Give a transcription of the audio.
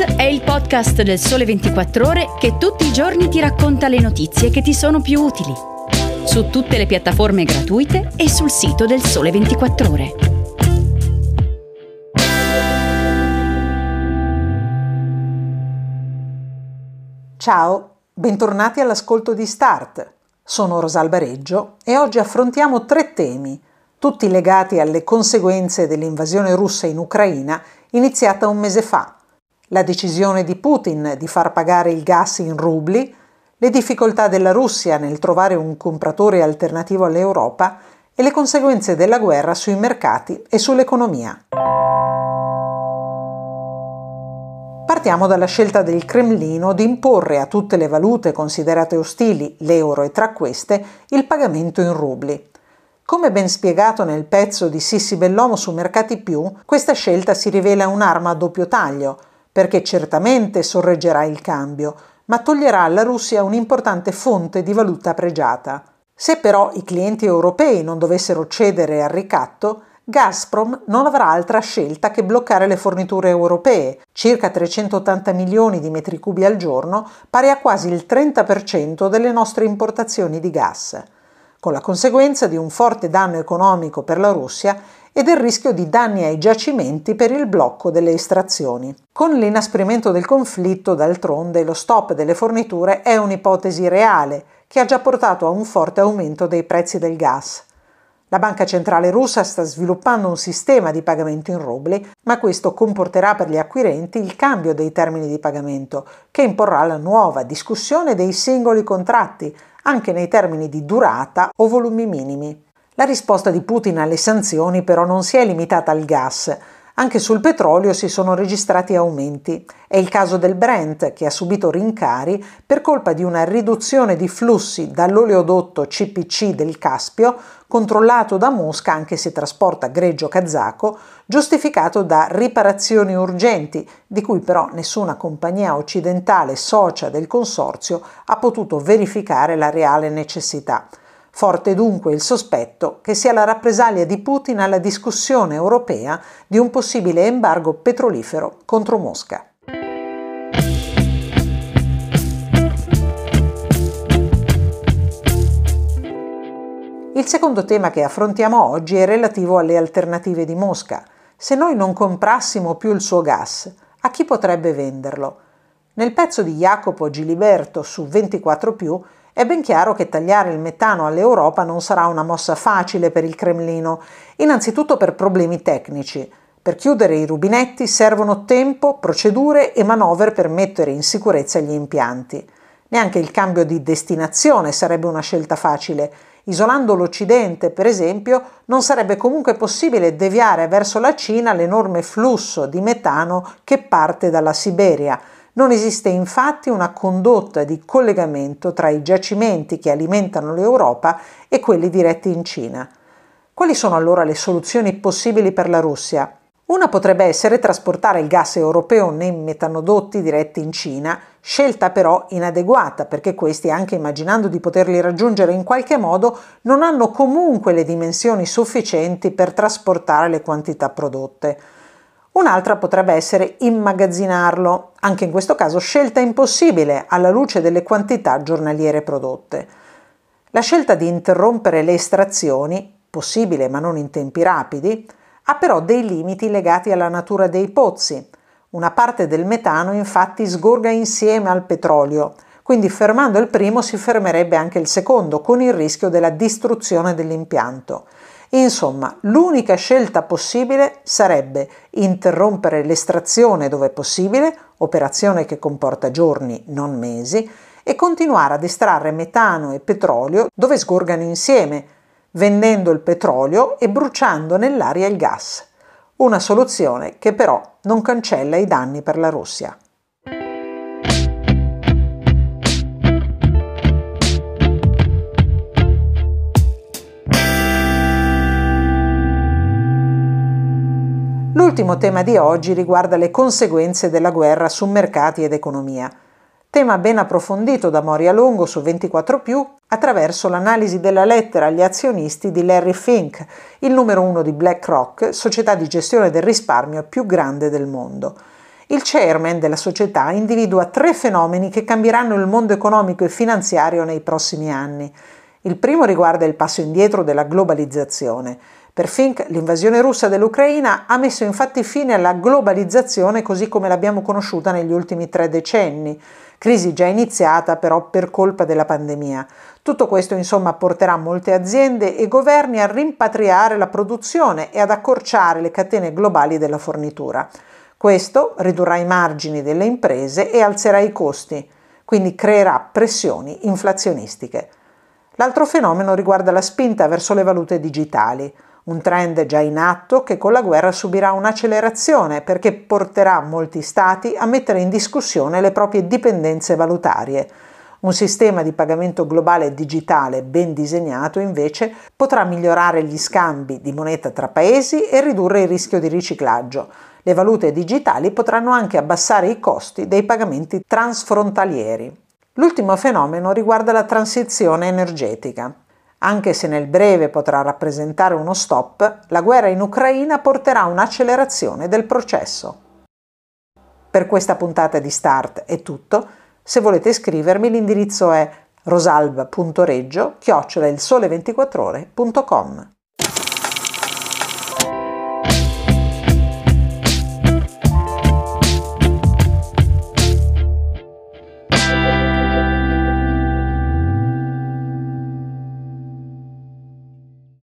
È il podcast del Sole 24 Ore che tutti i giorni ti racconta le notizie che ti sono più utili. Su tutte le piattaforme gratuite e sul sito del Sole 24 Ore. Ciao, bentornati all'ascolto di Start. Sono Rosalba Reggio e oggi affrontiamo tre temi, tutti legati alle conseguenze dell'invasione russa in Ucraina iniziata un mese fa la decisione di Putin di far pagare il gas in rubli, le difficoltà della Russia nel trovare un compratore alternativo all'Europa e le conseguenze della guerra sui mercati e sull'economia. Partiamo dalla scelta del Cremlino di imporre a tutte le valute considerate ostili, l'euro e tra queste, il pagamento in rubli. Come ben spiegato nel pezzo di Sissi Bellomo su Mercati Più, questa scelta si rivela un'arma a doppio taglio, perché certamente sorreggerà il cambio, ma toglierà alla Russia un'importante fonte di valuta pregiata. Se però i clienti europei non dovessero cedere al ricatto, Gazprom non avrà altra scelta che bloccare le forniture europee, circa 380 milioni di metri cubi al giorno, pari a quasi il 30% delle nostre importazioni di gas, con la conseguenza di un forte danno economico per la Russia e del rischio di danni ai giacimenti per il blocco delle estrazioni. Con l'inasprimento del conflitto, d'altronde, lo stop delle forniture è un'ipotesi reale che ha già portato a un forte aumento dei prezzi del gas. La Banca Centrale russa sta sviluppando un sistema di pagamento in rubli, ma questo comporterà per gli acquirenti il cambio dei termini di pagamento, che imporrà la nuova discussione dei singoli contratti, anche nei termini di durata o volumi minimi. La risposta di Putin alle sanzioni però non si è limitata al gas. Anche sul petrolio si sono registrati aumenti. È il caso del Brent, che ha subito rincari per colpa di una riduzione di flussi dall'oleodotto CPC del Caspio, controllato da Mosca anche se trasporta greggio kazako, giustificato da riparazioni urgenti, di cui però nessuna compagnia occidentale socia del consorzio ha potuto verificare la reale necessità. Forte dunque il sospetto che sia la rappresaglia di Putin alla discussione europea di un possibile embargo petrolifero contro Mosca. Il secondo tema che affrontiamo oggi è relativo alle alternative di Mosca. Se noi non comprassimo più il suo gas, a chi potrebbe venderlo? Nel pezzo di Jacopo Giliberto su 24 è ben chiaro che tagliare il metano all'Europa non sarà una mossa facile per il Cremlino, innanzitutto per problemi tecnici. Per chiudere i rubinetti servono tempo, procedure e manovre per mettere in sicurezza gli impianti. Neanche il cambio di destinazione sarebbe una scelta facile. Isolando l'Occidente, per esempio, non sarebbe comunque possibile deviare verso la Cina l'enorme flusso di metano che parte dalla Siberia, non esiste infatti una condotta di collegamento tra i giacimenti che alimentano l'Europa e quelli diretti in Cina. Quali sono allora le soluzioni possibili per la Russia? Una potrebbe essere trasportare il gas europeo nei metanodotti diretti in Cina, scelta però inadeguata perché questi, anche immaginando di poterli raggiungere in qualche modo, non hanno comunque le dimensioni sufficienti per trasportare le quantità prodotte. Un'altra potrebbe essere immagazzinarlo, anche in questo caso scelta impossibile alla luce delle quantità giornaliere prodotte. La scelta di interrompere le estrazioni, possibile ma non in tempi rapidi, ha però dei limiti legati alla natura dei pozzi. Una parte del metano infatti sgorga insieme al petrolio, quindi fermando il primo si fermerebbe anche il secondo, con il rischio della distruzione dell'impianto. Insomma, l'unica scelta possibile sarebbe interrompere l'estrazione dove possibile, operazione che comporta giorni, non mesi, e continuare ad estrarre metano e petrolio dove sgorgano insieme, vendendo il petrolio e bruciando nell'aria il gas. Una soluzione che però non cancella i danni per la Russia. L'ultimo tema di oggi riguarda le conseguenze della guerra su mercati ed economia. Tema ben approfondito da Moria Longo su 24 attraverso l'analisi della lettera agli azionisti di Larry Fink, il numero uno di BlackRock, società di gestione del risparmio più grande del mondo. Il chairman della società individua tre fenomeni che cambieranno il mondo economico e finanziario nei prossimi anni. Il primo riguarda il passo indietro della globalizzazione. Per Fink l'invasione russa dell'Ucraina ha messo infatti fine alla globalizzazione così come l'abbiamo conosciuta negli ultimi tre decenni, crisi già iniziata però per colpa della pandemia. Tutto questo insomma porterà molte aziende e governi a rimpatriare la produzione e ad accorciare le catene globali della fornitura. Questo ridurrà i margini delle imprese e alzerà i costi, quindi creerà pressioni inflazionistiche. L'altro fenomeno riguarda la spinta verso le valute digitali un trend già in atto che con la guerra subirà un'accelerazione perché porterà molti stati a mettere in discussione le proprie dipendenze valutarie. Un sistema di pagamento globale digitale ben disegnato invece potrà migliorare gli scambi di moneta tra paesi e ridurre il rischio di riciclaggio. Le valute digitali potranno anche abbassare i costi dei pagamenti transfrontalieri. L'ultimo fenomeno riguarda la transizione energetica. Anche se nel breve potrà rappresentare uno stop, la guerra in Ucraina porterà un'accelerazione del processo. Per questa puntata di Start è tutto. Se volete scrivermi l'indirizzo è rosalba.reggio-il sole24ore.com.